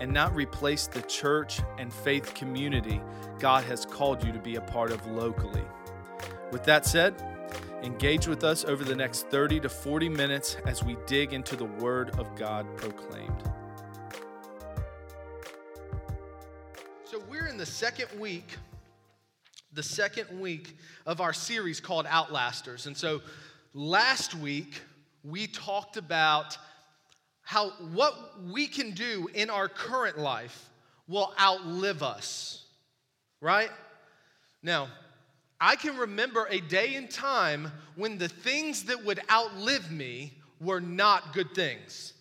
and not replace the church and faith community God has called you to be a part of locally. With that said, engage with us over the next 30 to 40 minutes as we dig into the Word of God proclaimed. So, we're in the second week, the second week of our series called Outlasters. And so, last week, we talked about how what we can do in our current life will outlive us, right? Now, I can remember a day in time when the things that would outlive me were not good things.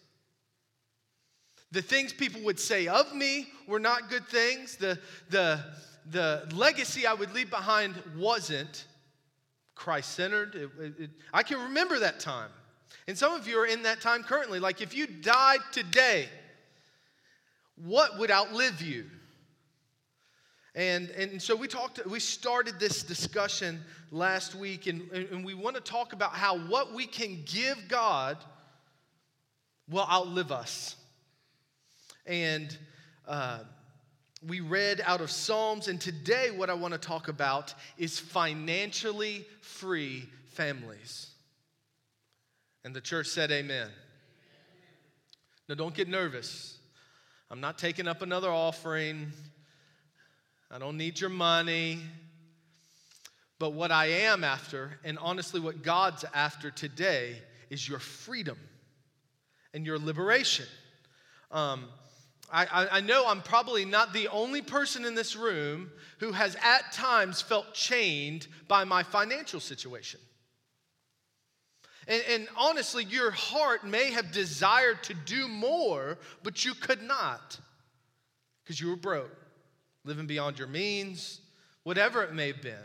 The things people would say of me were not good things. The, the, the legacy I would leave behind wasn't Christ centered. I can remember that time. And some of you are in that time currently. Like if you died today, what would outlive you? And, and so we talked, we started this discussion last week, and, and we want to talk about how what we can give God will outlive us. And uh, we read out of Psalms, and today what I want to talk about is financially free families. And the church said, Amen. Now, don't get nervous. I'm not taking up another offering. I don't need your money. But what I am after, and honestly, what God's after today, is your freedom and your liberation. Um, I, I, know I'm probably not the only person in this room who has at times felt chained by my financial situation. And, and honestly, your heart may have desired to do more, but you could not because you were broke, living beyond your means, whatever it may have been.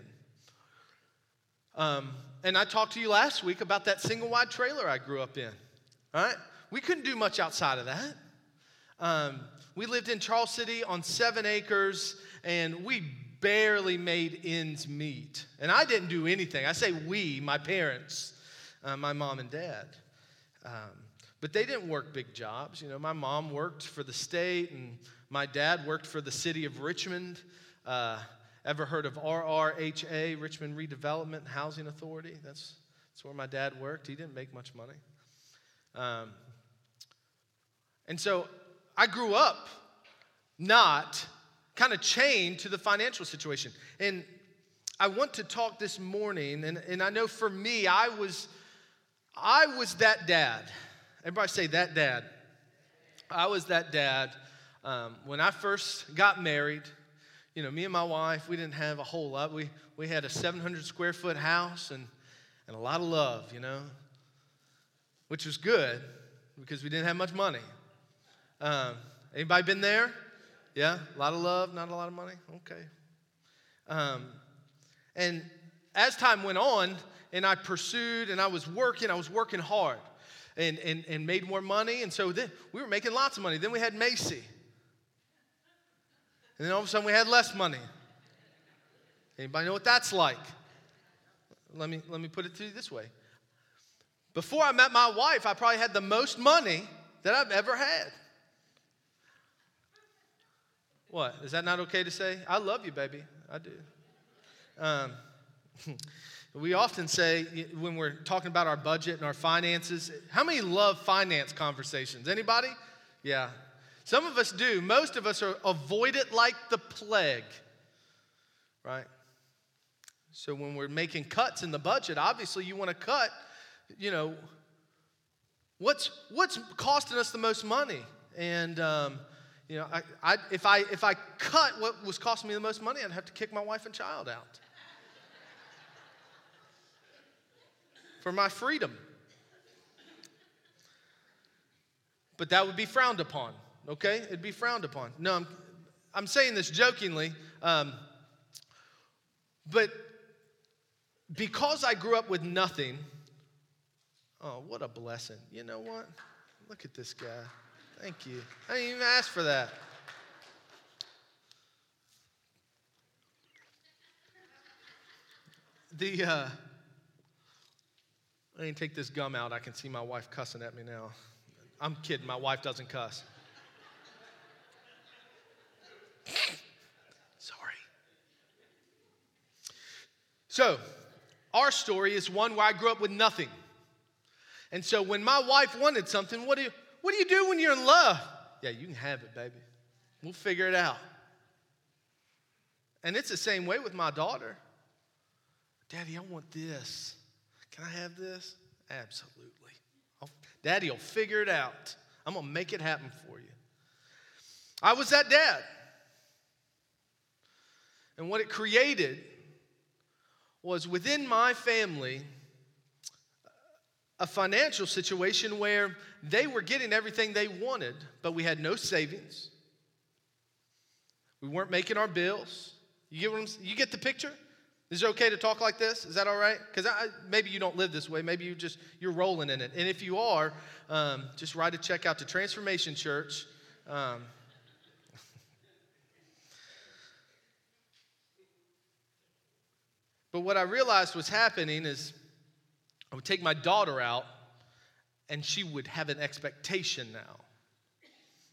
Um, and I talked to you last week about that single wide trailer I grew up in. All right? We couldn't do much outside of that. Um, we lived in Charles City on seven acres, and we barely made ends meet. And I didn't do anything. I say we, my parents uh, my mom and dad. Um, but they didn't work big jobs. You know, my mom worked for the state, and my dad worked for the city of Richmond. Uh, ever heard of RRHA, Richmond Redevelopment Housing Authority? That's, that's where my dad worked. He didn't make much money. Um, and so I grew up not kind of chained to the financial situation. And I want to talk this morning, and, and I know for me, I was I was that dad. Everybody say that dad. I was that dad. Um, when I first got married, you know, me and my wife, we didn't have a whole lot. We, we had a 700 square foot house and, and a lot of love, you know, which was good because we didn't have much money. Um, anybody been there? Yeah, a lot of love, not a lot of money. Okay. Um, and as time went on, and I pursued and I was working, I was working hard and, and, and made more money. And so then we were making lots of money. Then we had Macy. And then all of a sudden we had less money. Anybody know what that's like? Let me, let me put it to you this way. Before I met my wife, I probably had the most money that I've ever had. What? Is that not okay to say? I love you, baby. I do. Um, We often say when we're talking about our budget and our finances, how many love finance conversations? Anybody? Yeah. Some of us do. Most of us are avoid it like the plague. Right? So when we're making cuts in the budget, obviously you want to cut, you know, what's what's costing us the most money? And um, you know, I, I, if I if I cut what was costing me the most money, I'd have to kick my wife and child out. For my freedom. But that would be frowned upon, okay? It'd be frowned upon. No, I'm, I'm saying this jokingly. Um, but because I grew up with nothing, oh, what a blessing. You know what? Look at this guy. Thank you. I didn't even ask for that. The, uh, I didn't take this gum out. I can see my wife cussing at me now. I'm kidding. My wife doesn't cuss. Sorry. So, our story is one where I grew up with nothing. And so when my wife wanted something, what do you what do you do when you're in love? Yeah, you can have it, baby. We'll figure it out. And it's the same way with my daughter. Daddy, I want this. Can I have this? Absolutely. I'll, Daddy will figure it out. I'm going to make it happen for you. I was that dad. And what it created was within my family a financial situation where they were getting everything they wanted, but we had no savings. We weren't making our bills. You get, you get the picture? Is it okay to talk like this? Is that all right? Because maybe you don't live this way. Maybe you just you're rolling in it. And if you are, um, just write a check out to Transformation Church. Um, but what I realized was happening is I would take my daughter out and she would have an expectation now.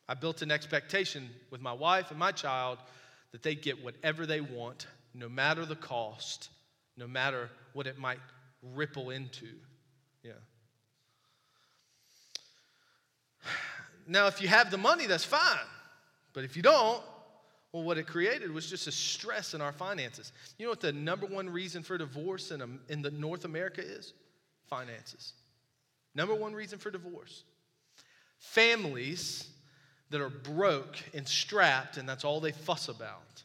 I built an expectation with my wife and my child that they get whatever they want, no matter the cost, no matter what it might ripple into. Yeah. Now, if you have the money, that's fine. But if you don't, well, what it created was just a stress in our finances. You know what the number one reason for divorce in, in the North America is? finances. Number one reason for divorce families that are broke and strapped, and that's all they fuss about.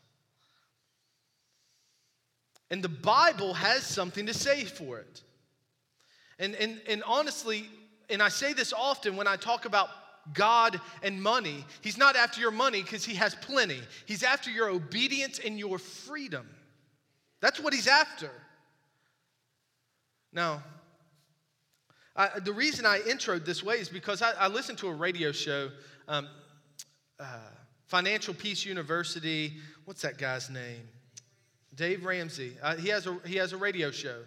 And the Bible has something to say for it. And, and, and honestly, and I say this often when I talk about God and money, He's not after your money because He has plenty. He's after your obedience and your freedom. That's what He's after. Now, I, the reason I introed this way is because I, I listened to a radio show, um, uh, Financial Peace University. What's that guy's name? Dave Ramsey. Uh, he, has a, he has a radio show.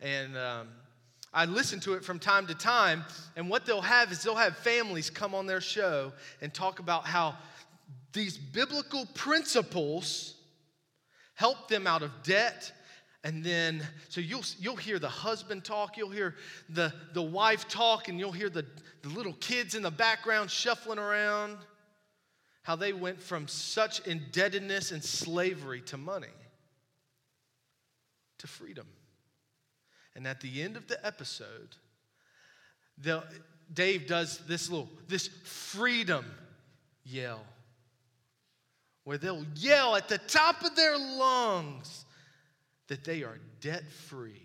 And um, I listen to it from time to time. And what they'll have is they'll have families come on their show and talk about how these biblical principles help them out of debt and then, so you'll, you'll hear the husband talk, you'll hear the, the wife talk, and you'll hear the, the little kids in the background shuffling around. How they went from such indebtedness and slavery to money to freedom. And at the end of the episode, Dave does this little, this freedom yell, where they'll yell at the top of their lungs that they are debt free.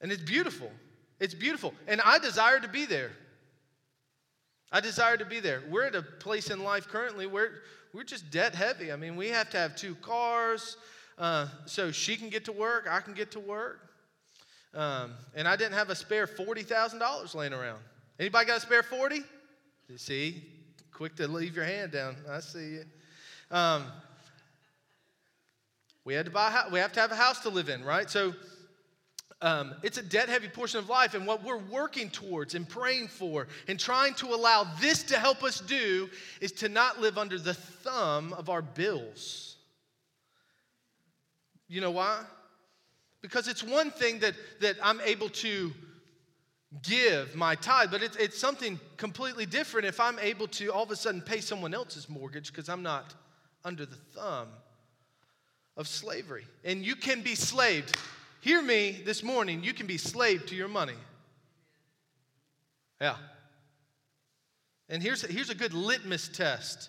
And it's beautiful. It's beautiful. And I desire to be there. I desire to be there. We're at a place in life currently where we're just debt heavy. I mean, we have to have two cars uh, so she can get to work, I can get to work. Um, and I didn't have a spare $40,000 laying around. Anybody got a spare 40? You see, quick to leave your hand down. I see you. Um, we had to buy. A, we have to have a house to live in, right? So um, it's a debt heavy portion of life. And what we're working towards and praying for and trying to allow this to help us do is to not live under the thumb of our bills. You know why? Because it's one thing that, that I'm able to give my tithe, but it's, it's something completely different if I'm able to all of a sudden pay someone else's mortgage because I'm not under the thumb of slavery. And you can be slaved. Hear me this morning, you can be slave to your money. Yeah. And here's, here's a good litmus test.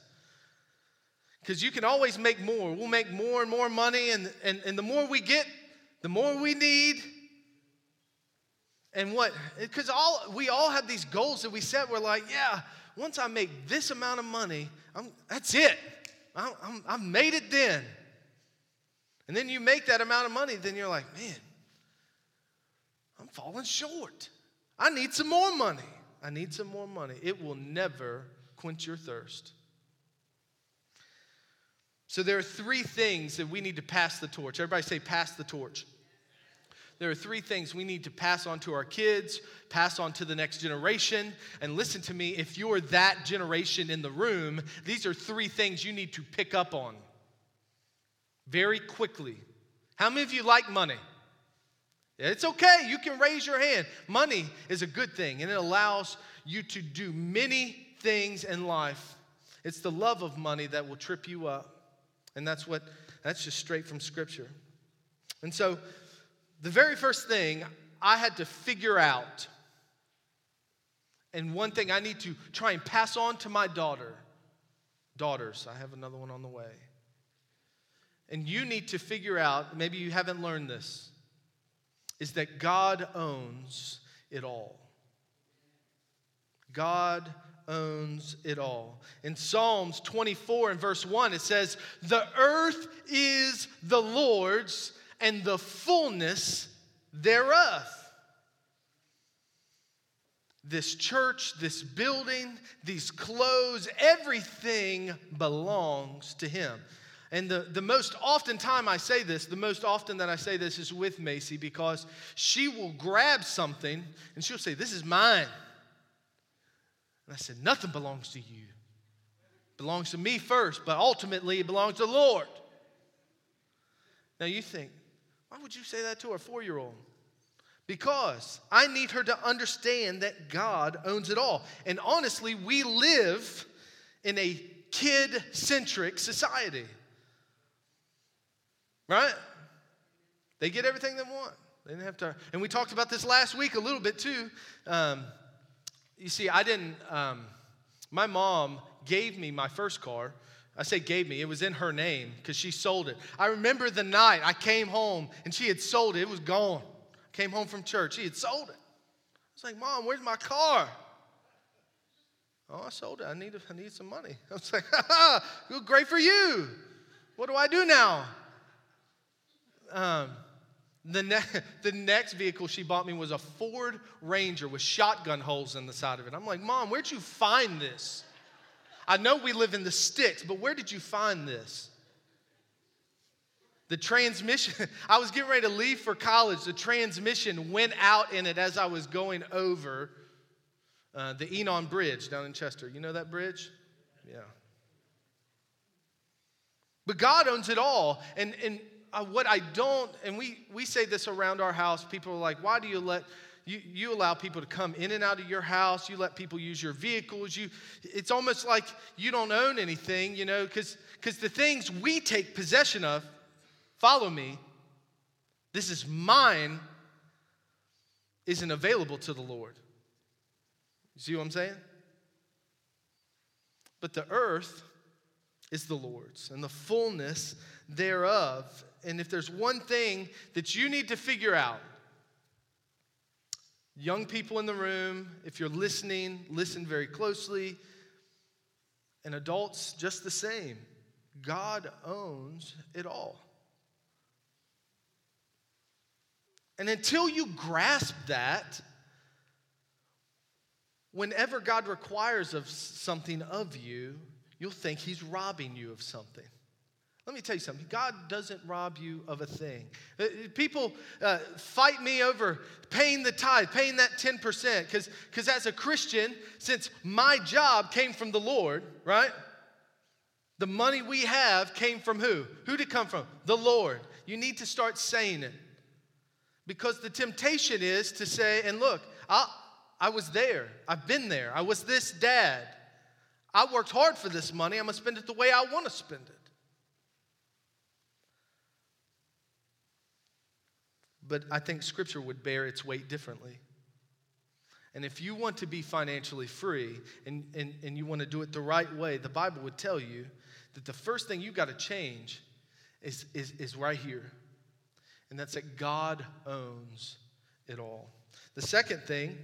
Because you can always make more. We'll make more and more money, and, and, and the more we get, the more we need. And what? Because all we all have these goals that we set. We're like, yeah, once I make this amount of money, I'm, that's it. I, I'm, I've made it then. And then you make that amount of money, then you're like, man, I'm falling short. I need some more money. I need some more money. It will never quench your thirst. So there are three things that we need to pass the torch. Everybody say, pass the torch. There are three things we need to pass on to our kids, pass on to the next generation. And listen to me, if you're that generation in the room, these are three things you need to pick up on very quickly. How many of you like money? It's okay, you can raise your hand. Money is a good thing, and it allows you to do many things in life. It's the love of money that will trip you up. And that's what, that's just straight from Scripture. And so, the very first thing I had to figure out, and one thing I need to try and pass on to my daughter, daughters, I have another one on the way. And you need to figure out, maybe you haven't learned this, is that God owns it all. God owns it all. In Psalms 24 and verse 1, it says, The earth is the Lord's and the fullness thereof. This church, this building, these clothes, everything belongs to Him. And the, the most often time I say this, the most often that I say this is with Macy because she will grab something and she'll say, This is mine. And I said, Nothing belongs to you. It belongs to me first, but ultimately it belongs to the Lord. Now you think, why would you say that to a four year old? Because I need her to understand that God owns it all. And honestly, we live in a kid centric society. Right? They get everything they want. They didn't have to. And we talked about this last week a little bit too. Um, you see, I didn't, um, my mom gave me my first car. I say gave me, it was in her name because she sold it. I remember the night I came home and she had sold it, it was gone. Came home from church, she had sold it. I was like, Mom, where's my car? Oh, I sold it. I need, I need some money. I was like, ha great for you. What do I do now? Um, the, ne- the next vehicle she bought me was a Ford Ranger with shotgun holes in the side of it. I'm like, Mom, where'd you find this? I know we live in the sticks, but where did you find this? The transmission, I was getting ready to leave for college. The transmission went out in it as I was going over uh, the Enon Bridge down in Chester. You know that bridge? Yeah. But God owns it all. And, and what I don't, and we, we say this around our house, people are like, why do you let, you, you allow people to come in and out of your house, you let people use your vehicles, you, it's almost like you don't own anything, you know, because cause the things we take possession of, follow me, this is mine, isn't available to the Lord. You see what I'm saying? But the earth is the Lord's and the fullness thereof. And if there's one thing that you need to figure out, young people in the room, if you're listening, listen very closely. And adults, just the same. God owns it all. And until you grasp that, whenever God requires of something of you, you'll think He's robbing you of something. Let me tell you something. God doesn't rob you of a thing. Uh, people uh, fight me over paying the tithe, paying that 10%, because as a Christian, since my job came from the Lord, right? The money we have came from who? Who did it come from? The Lord. You need to start saying it. Because the temptation is to say, and look, I, I was there. I've been there. I was this dad. I worked hard for this money. I'm going to spend it the way I want to spend it. But I think Scripture would bear its weight differently. And if you want to be financially free and, and, and you want to do it the right way, the Bible would tell you that the first thing you got to change is, is, is right here. And that's that God owns it all. The second thing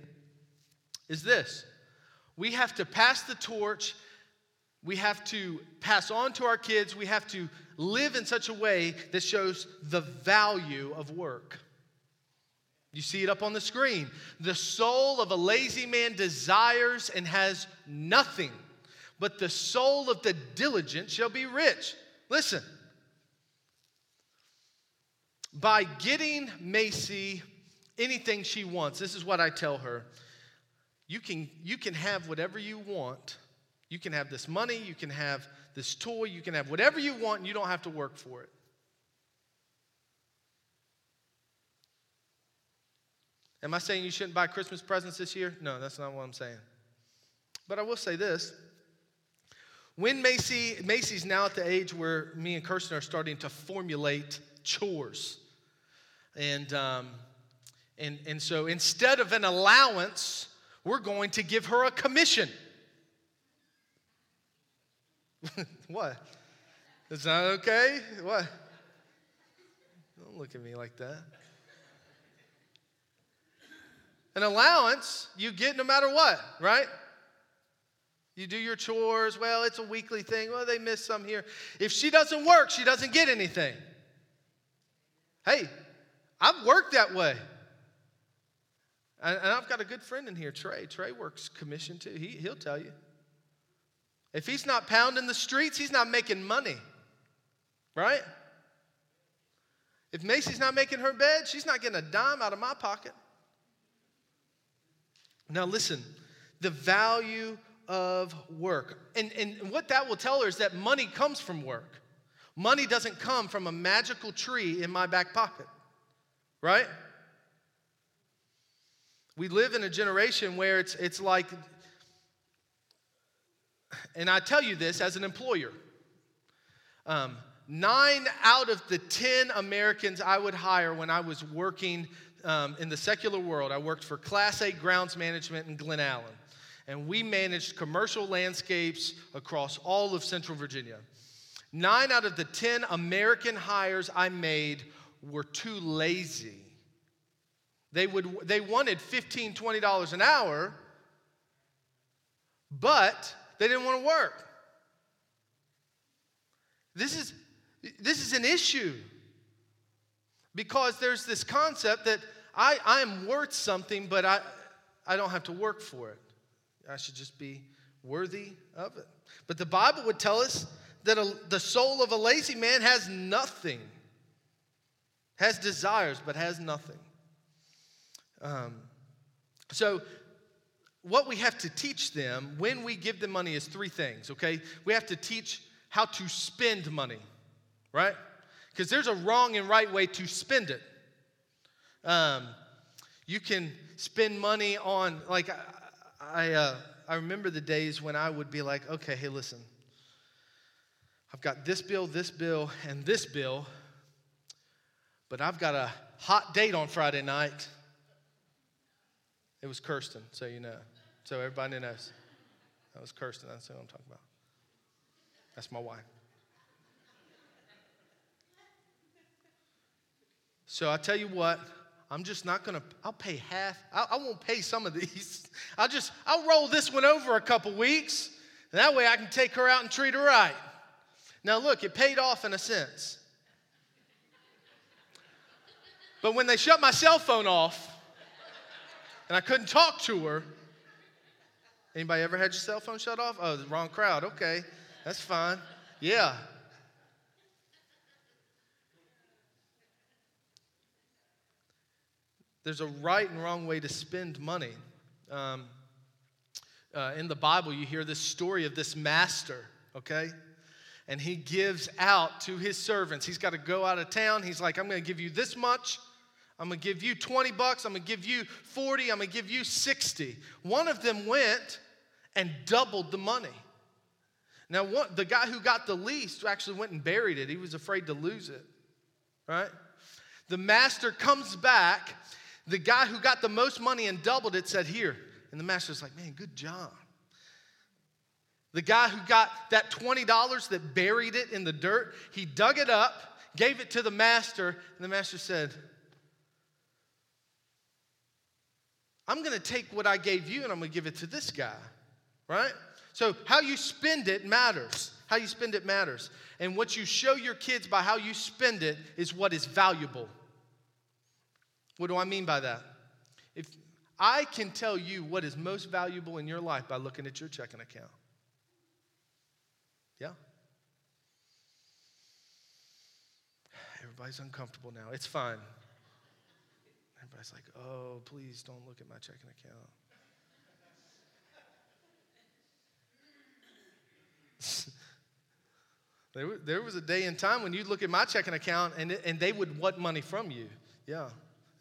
is this we have to pass the torch we have to pass on to our kids, we have to live in such a way that shows the value of work. You see it up on the screen. The soul of a lazy man desires and has nothing, but the soul of the diligent shall be rich. Listen, by getting Macy anything she wants, this is what I tell her you can, you can have whatever you want. You can have this money, you can have this toy, you can have whatever you want, and you don't have to work for it. Am I saying you shouldn't buy Christmas presents this year? No, that's not what I'm saying. But I will say this. When Macy, Macy's now at the age where me and Kirsten are starting to formulate chores. And, um, and, and so instead of an allowance, we're going to give her a commission. what? Is that okay? What? Don't look at me like that. An allowance you get no matter what, right? You do your chores. Well, it's a weekly thing. Well, they miss some here. If she doesn't work, she doesn't get anything. Hey, I've worked that way. And I've got a good friend in here, Trey. Trey works commission too. He, he'll tell you. If he's not pounding the streets, he's not making money, right? If Macy's not making her bed, she's not getting a dime out of my pocket. Now, listen, the value of work. And, and what that will tell her is that money comes from work. Money doesn't come from a magical tree in my back pocket, right? We live in a generation where it's, it's like and I tell you this as an employer. Um, nine out of the 10 Americans I would hire when I was working um, in the secular world, I worked for Class A grounds management in Glen Allen. And we managed commercial landscapes across all of Central Virginia. Nine out of the 10 American hires I made were too lazy. They, would, they wanted $15, $20 an hour, but they didn't want to work. This is, this is an issue because there's this concept that I, I am worth something, but I, I don't have to work for it. I should just be worthy of it. But the Bible would tell us that a, the soul of a lazy man has nothing, has desires, but has nothing. Um, so what we have to teach them when we give them money is three things, okay? We have to teach how to spend money, right? Because there's a wrong and right way to spend it. Um, you can spend money on, like, I, I, uh, I remember the days when I would be like, okay, hey, listen, I've got this bill, this bill, and this bill, but I've got a hot date on Friday night. It was Kirsten, so you know. So everybody knows. That was Kirsten. That's what I'm talking about. That's my wife. So I tell you what, I'm just not gonna, I'll pay half. I, I, won't pay some of these. I'll just, I'll roll this one over a couple weeks. And that way I can take her out and treat her right. Now look, it paid off in a sense. But when they shut my cell phone off and I couldn't talk to her, Anybody ever had your cell phone shut off? Oh, the wrong crowd. Okay, that's fine. Yeah. There's a right and wrong way to spend money. Um, uh, in the Bible, you hear this story of this master, okay? And he gives out to his servants. He's got to go out of town. He's like, I'm going to give you this much. I'm going to give you 20 bucks. I'm going to give you 40. I'm going to give you 60. One of them went and doubled the money. Now, what, the guy who got the least actually went and buried it. He was afraid to lose it, right? The master comes back. The guy who got the most money and doubled it said, Here. And the master's like, Man, good job. The guy who got that $20 that buried it in the dirt, he dug it up, gave it to the master, and the master said, I'm going to take what I gave you and I'm going to give it to this guy right? So, how you spend it matters. How you spend it matters. And what you show your kids by how you spend it is what is valuable. What do I mean by that? If I can tell you what is most valuable in your life by looking at your checking account. Yeah? Everybody's uncomfortable now. It's fine. Everybody's like, oh, please don't look at my checking account. there, there was a day and time when you'd look at my checking account and, and they would want money from you. Yeah.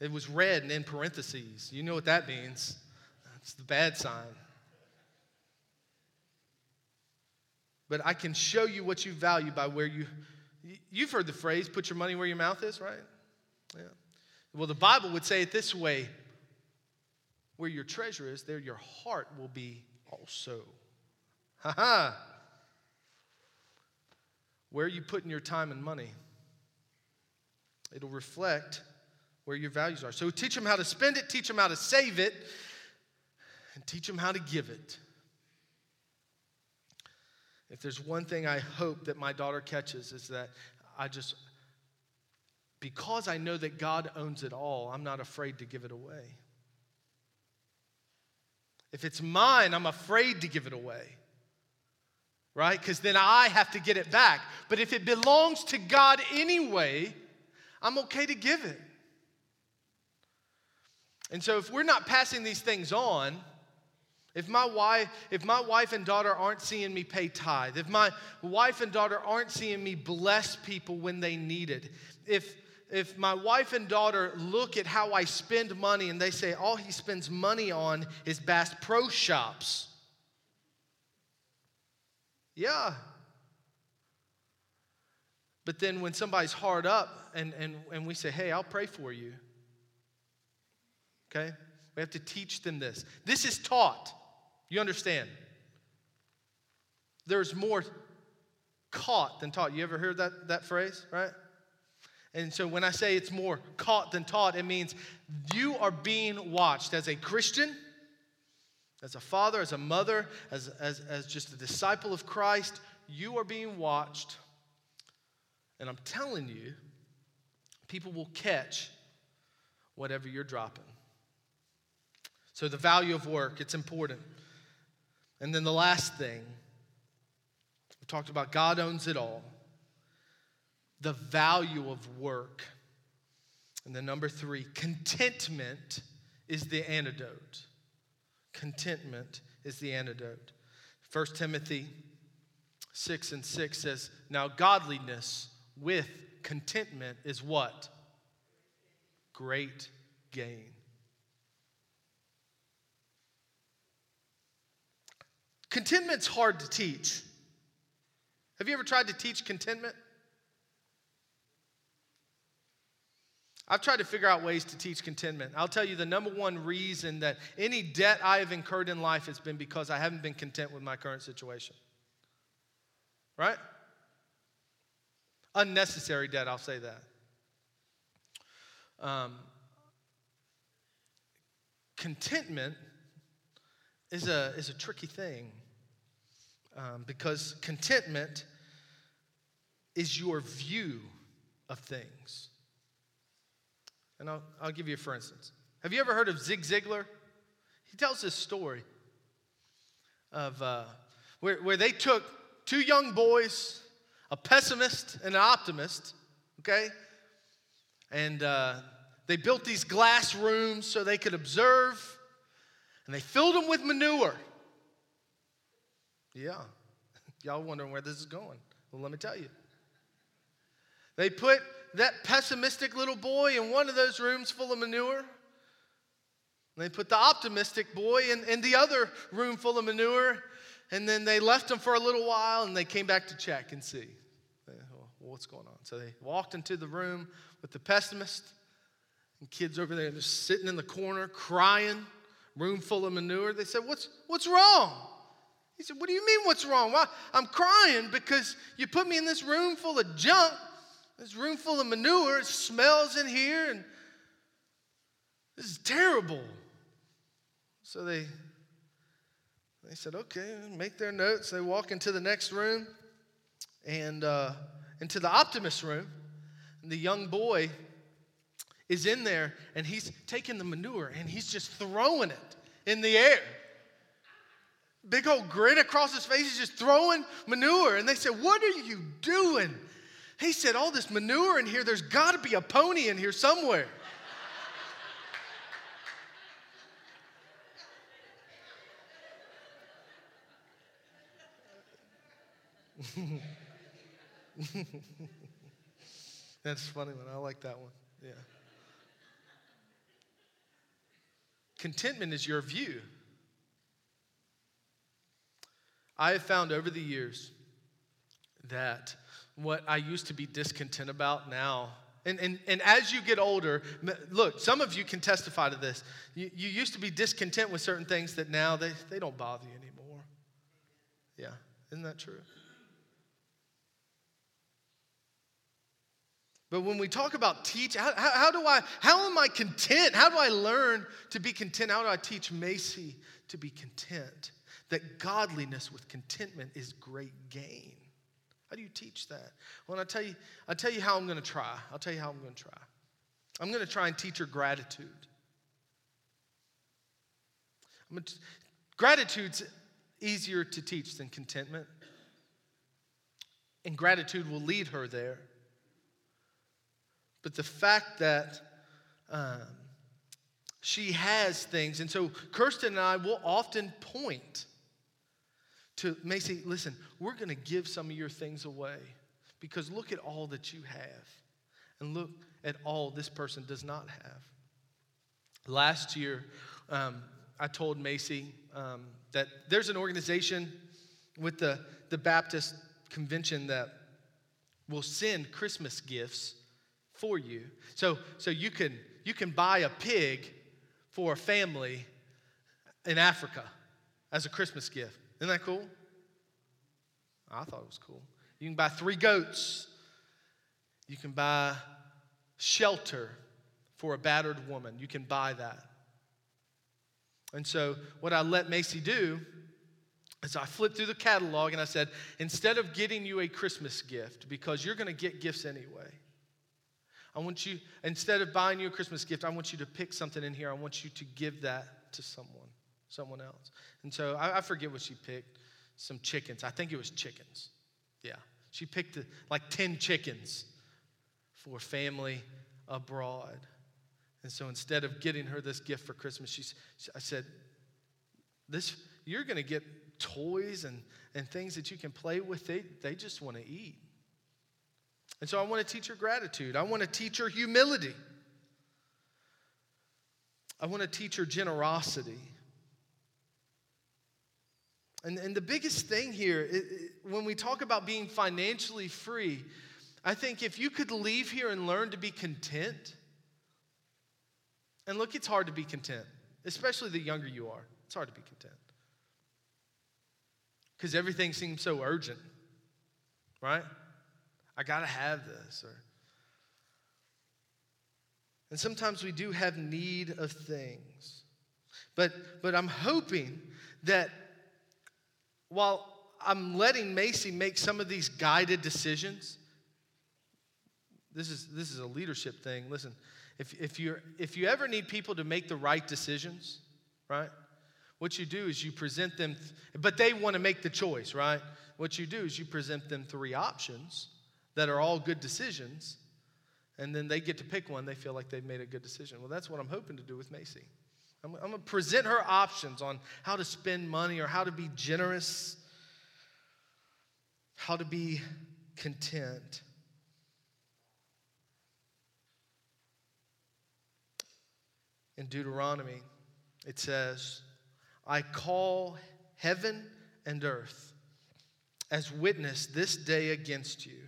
It was red and in parentheses. You know what that means. That's the bad sign. But I can show you what you value by where you, you've heard the phrase, put your money where your mouth is, right? Yeah. Well, the Bible would say it this way where your treasure is, there your heart will be also. Ha ha. Where are you putting your time and money? It'll reflect where your values are. So teach them how to spend it, teach them how to save it, and teach them how to give it. If there's one thing I hope that my daughter catches, is that I just because I know that God owns it all, I'm not afraid to give it away. If it's mine, I'm afraid to give it away. Right? Because then I have to get it back. But if it belongs to God anyway, I'm okay to give it. And so if we're not passing these things on, if my wife, if my wife and daughter aren't seeing me pay tithe, if my wife and daughter aren't seeing me bless people when they need it, if if my wife and daughter look at how I spend money and they say all he spends money on is Bass Pro Shops. Yeah. But then when somebody's hard up and, and, and we say, hey, I'll pray for you. Okay? We have to teach them this. This is taught. You understand? There's more caught than taught. You ever heard that, that phrase, right? And so when I say it's more caught than taught, it means you are being watched as a Christian, as a father, as a mother, as, as, as just a disciple of Christ. You are being watched. And I'm telling you, people will catch whatever you're dropping. So, the value of work, it's important. And then the last thing, we talked about God owns it all the value of work. And then number three, contentment is the antidote. Contentment is the antidote. 1 Timothy 6 and 6 says, Now godliness with contentment is what? Great gain. Contentment's hard to teach. Have you ever tried to teach contentment? I've tried to figure out ways to teach contentment. I'll tell you the number one reason that any debt I have incurred in life has been because I haven't been content with my current situation. Right? Unnecessary debt, I'll say that. Um, contentment is a, is a tricky thing um, because contentment is your view of things. And I'll, I'll give you for instance. Have you ever heard of Zig Ziglar? He tells this story of uh, where, where they took two young boys, a pessimist and an optimist, okay? And uh, they built these glass rooms so they could observe, and they filled them with manure. Yeah, y'all wondering where this is going. Well, let me tell you. They put that pessimistic little boy in one of those rooms full of manure. They put the optimistic boy in, in the other room full of manure, and then they left him for a little while and they came back to check and see what's going on. So they walked into the room with the pessimist, and kids over there just sitting in the corner crying, room full of manure. They said, What's, what's wrong? He said, What do you mean, what's wrong? Why? I'm crying because you put me in this room full of junk this room full of manure, it smells in here, and this is terrible. So they They said, okay, make their notes. They walk into the next room and uh, into the optimist room. And the young boy is in there and he's taking the manure and he's just throwing it in the air. Big old grin across his face. He's just throwing manure. And they said, What are you doing? He said, All this manure in here, there's got to be a pony in here somewhere. That's funny one. I like that one. Yeah. Contentment is your view. I have found over the years that what I used to be discontent about now, and, and, and as you get older, look, some of you can testify to this. You, you used to be discontent with certain things that now they, they don't bother you anymore. Yeah, isn't that true? But when we talk about teach, how, how, do I, how am I content? How do I learn to be content? How do I teach Macy to be content? That godliness with contentment is great gain. How do you teach that? Well, I'll tell you, I'll tell you how I'm going to try. I'll tell you how I'm going to try. I'm going to try and teach her gratitude. I'm to, gratitude's easier to teach than contentment. And gratitude will lead her there. But the fact that um, she has things, and so Kirsten and I will often point to Macy, listen, we're going to give some of your things away because look at all that you have, and look at all this person does not have. Last year, um, I told Macy um, that there's an organization with the, the Baptist convention that will send Christmas gifts for you. So, so you, can, you can buy a pig for a family in Africa as a Christmas gift. Isn't that cool? I thought it was cool. You can buy three goats. You can buy shelter for a battered woman. You can buy that. And so, what I let Macy do is I flipped through the catalog and I said, instead of getting you a Christmas gift, because you're going to get gifts anyway, I want you, instead of buying you a Christmas gift, I want you to pick something in here. I want you to give that to someone, someone else. And so I, I forget what she picked. Some chickens. I think it was chickens. Yeah. She picked uh, like 10 chickens for family abroad. And so instead of getting her this gift for Christmas, she, I said, this, you're going to get toys and, and things that you can play with. They, they just want to eat. And so I want to teach her gratitude. I want to teach her humility. I want to teach her generosity. And, and the biggest thing here, it, it, when we talk about being financially free, I think if you could leave here and learn to be content, and look, it's hard to be content, especially the younger you are. It's hard to be content. Because everything seems so urgent, right? I got to have this. Or, and sometimes we do have need of things. But, but I'm hoping that while I'm letting Macy make some of these guided decisions, this is, this is a leadership thing. Listen, if, if, you if you ever need people to make the right decisions, right? What you do is you present them, but they want to make the choice, right? What you do is you present them three options that are all good decisions, and then they get to pick one they feel like they've made a good decision. Well, that's what I'm hoping to do with Macy. I'm, I'm going to present her options on how to spend money or how to be generous, how to be content. In Deuteronomy, it says, I call heaven and earth as witness this day against you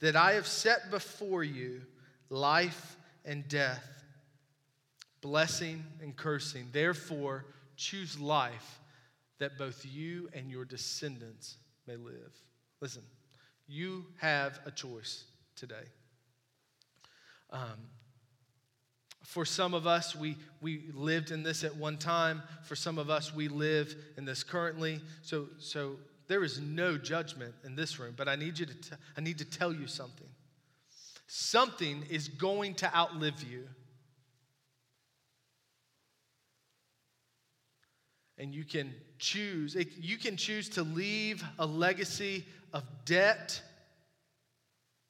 that I have set before you life and death, blessing and cursing. Therefore, choose life that both you and your descendants may live. Listen, you have a choice today. Um, For some of us, we, we lived in this at one time. For some of us, we live in this currently. So, so there is no judgment in this room, but I need, you to t- I need to tell you something. Something is going to outlive you. And you can choose, you can choose to leave a legacy of debt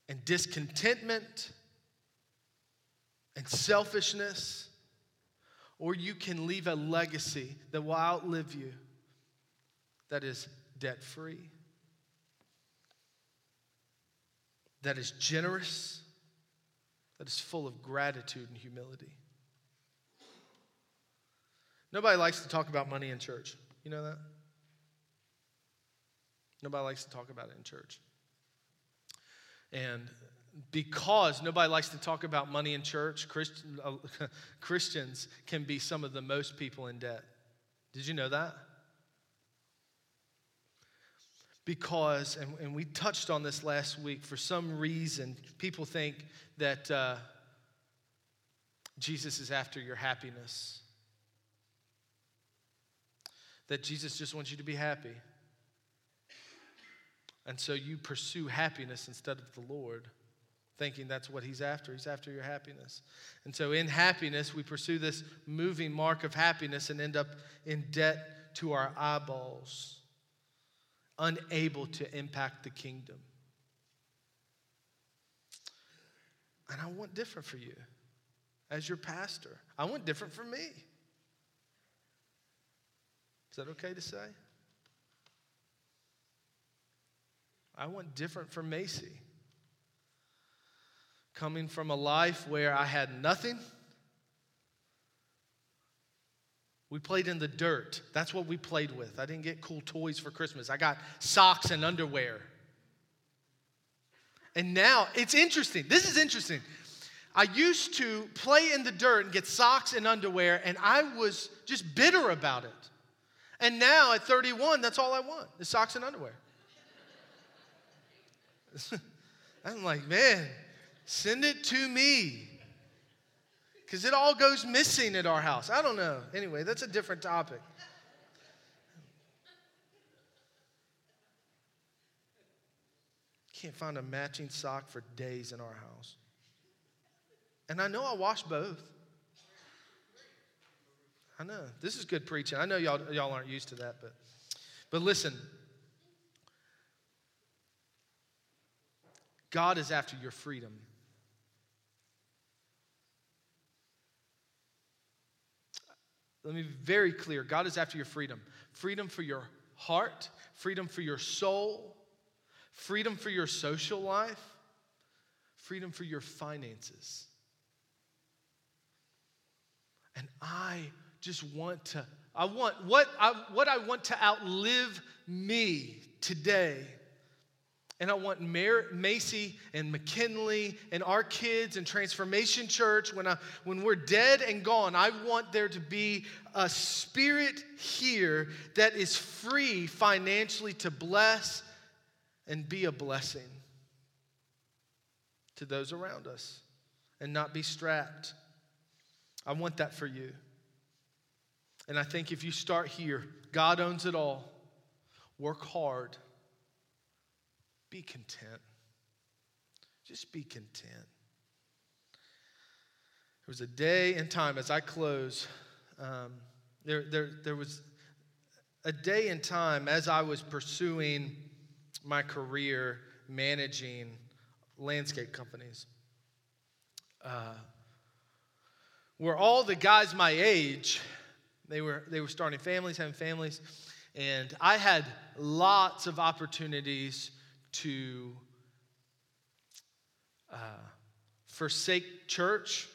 and discontentment and selfishness, or you can leave a legacy that will outlive you that is debt free, that is generous, that is full of gratitude and humility. Nobody likes to talk about money in church. You know that? Nobody likes to talk about it in church. And because nobody likes to talk about money in church, Christian, uh, Christians can be some of the most people in debt. Did you know that? Because, and, and we touched on this last week, for some reason, people think that uh, Jesus is after your happiness, that Jesus just wants you to be happy. And so you pursue happiness instead of the Lord thinking that's what he's after. He's after your happiness. And so, in happiness, we pursue this moving mark of happiness and end up in debt to our eyeballs, unable to impact the kingdom. And I want different for you as your pastor. I want different for me. Is that okay to say? I want different for Macy coming from a life where I had nothing. We played in the dirt. That's what we played with. I didn't get cool toys for Christmas. I got socks and underwear. And now it's interesting. This is interesting. I used to play in the dirt and get socks and underwear, and I was just bitter about it. And now at 31, that's all I want is socks and underwear. I'm like, man, Send it to me. Because it all goes missing at our house. I don't know. Anyway, that's a different topic. Can't find a matching sock for days in our house. And I know I wash both. I know. This is good preaching. I know y'all, y'all aren't used to that, but, but listen. God is after your freedom. Let me be very clear God is after your freedom freedom for your heart, freedom for your soul, freedom for your social life, freedom for your finances. And I just want to, I want what I, what I want to outlive me today and I want Mar- Macy and McKinley and our kids and Transformation Church, when, I, when we're dead and gone, I want there to be a spirit here that is free financially to bless and be a blessing to those around us and not be strapped. I want that for you. And I think if you start here, God owns it all. Work hard be content. Just be content. There was a day and time as I close, um, there, there, there was a day and time as I was pursuing my career managing landscape companies. Uh, where all the guys my age, they were, they were starting families, having families, and I had lots of opportunities to uh, forsake church,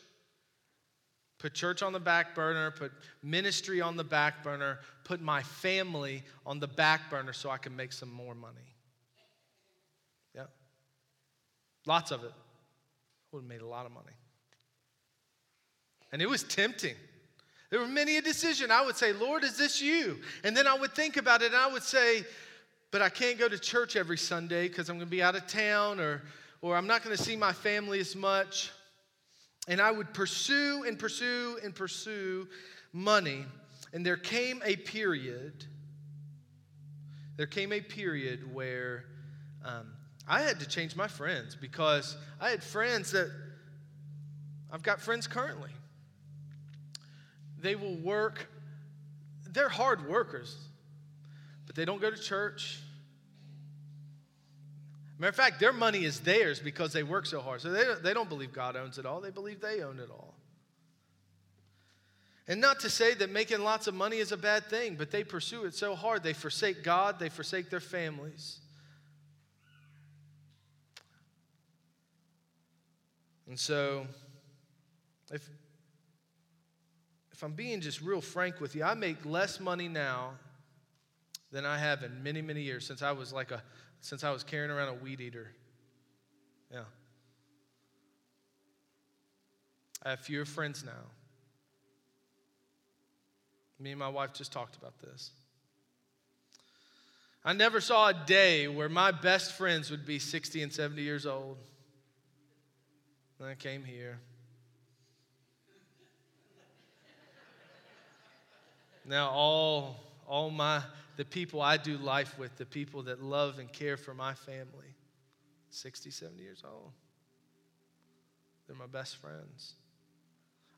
put church on the back burner, put ministry on the back burner, put my family on the back burner so I can make some more money. Yeah. Lots of it. Would have made a lot of money. And it was tempting. There were many a decision. I would say, Lord, is this you? And then I would think about it and I would say, but I can't go to church every Sunday because I'm going to be out of town or, or I'm not going to see my family as much. And I would pursue and pursue and pursue money. And there came a period, there came a period where um, I had to change my friends because I had friends that I've got friends currently. They will work, they're hard workers, but they don't go to church. Matter of fact, their money is theirs because they work so hard. So they, they don't believe God owns it all, they believe they own it all. And not to say that making lots of money is a bad thing, but they pursue it so hard. They forsake God, they forsake their families. And so, if, if I'm being just real frank with you, I make less money now than I have in many, many years since I was like a since I was carrying around a weed eater. Yeah. I have fewer friends now. Me and my wife just talked about this. I never saw a day where my best friends would be 60 and 70 years old. And I came here. Now all all my the people I do life with, the people that love and care for my family, 60, 70 years old. They're my best friends.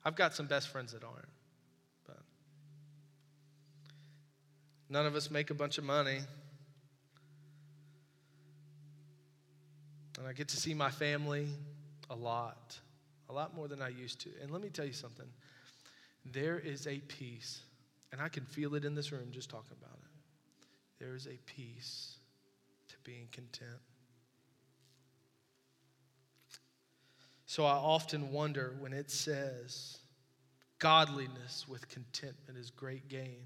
I've got some best friends that aren't, but none of us make a bunch of money. And I get to see my family a lot, a lot more than I used to. And let me tell you something there is a peace, and I can feel it in this room just talking about it there is a peace to being content. So I often wonder when it says, godliness with contentment is great gain.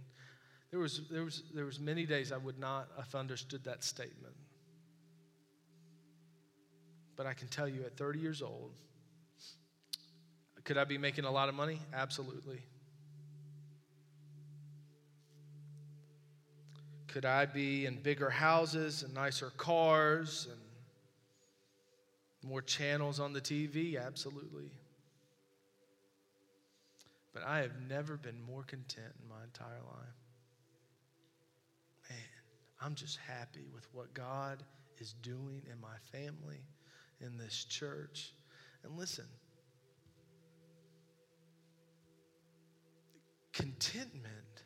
There was, there, was, there was many days I would not have understood that statement. But I can tell you at 30 years old, could I be making a lot of money? Absolutely. Could I be in bigger houses and nicer cars and more channels on the TV? Absolutely. But I have never been more content in my entire life. Man, I'm just happy with what God is doing in my family, in this church. And listen, contentment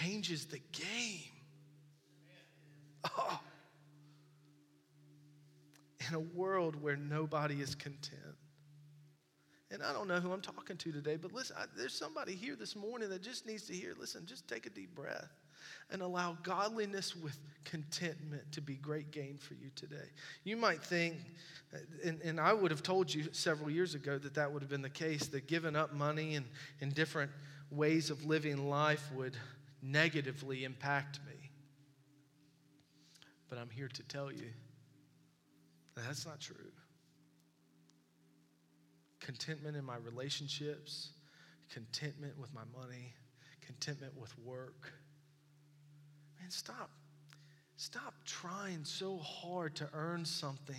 changes the game. Oh. In a world where nobody is content. And I don't know who I'm talking to today, but listen, I, there's somebody here this morning that just needs to hear listen, just take a deep breath and allow godliness with contentment to be great gain for you today. You might think, and, and I would have told you several years ago that that would have been the case, that giving up money and, and different ways of living life would negatively impact me. But I'm here to tell you that that's not true. Contentment in my relationships, contentment with my money, contentment with work. Man, stop. Stop trying so hard to earn something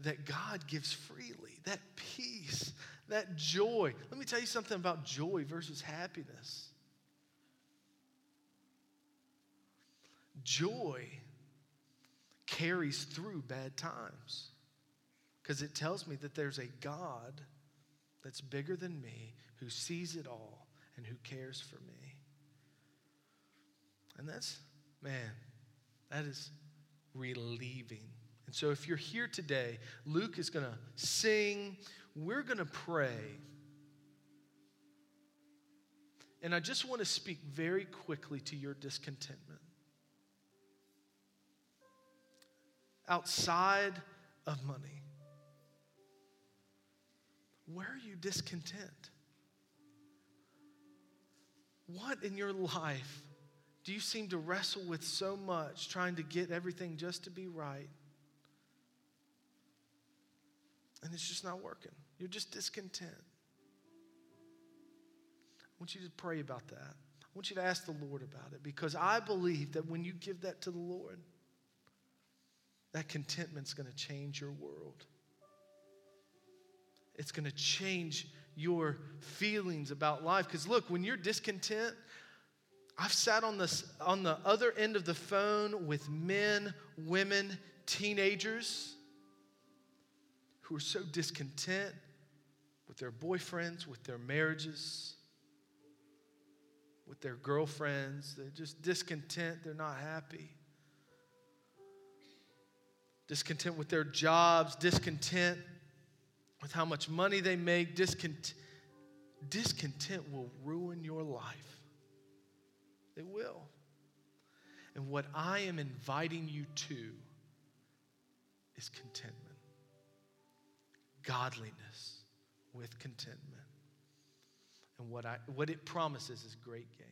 that God gives freely, that peace, that joy. Let me tell you something about joy versus happiness. Joy carries through bad times because it tells me that there's a God that's bigger than me, who sees it all, and who cares for me. And that's, man, that is relieving. And so if you're here today, Luke is going to sing, we're going to pray. And I just want to speak very quickly to your discontentment. Outside of money? Where are you discontent? What in your life do you seem to wrestle with so much, trying to get everything just to be right? And it's just not working. You're just discontent. I want you to pray about that. I want you to ask the Lord about it because I believe that when you give that to the Lord, that contentment's going to change your world. It's going to change your feelings about life. Because look, when you're discontent, I've sat on, this, on the other end of the phone with men, women, teenagers who are so discontent with their boyfriends, with their marriages, with their girlfriends. They're just discontent, they're not happy. Discontent with their jobs, discontent with how much money they make. Discontent, discontent will ruin your life. It will. And what I am inviting you to is contentment, godliness with contentment. And what, I, what it promises is great gain.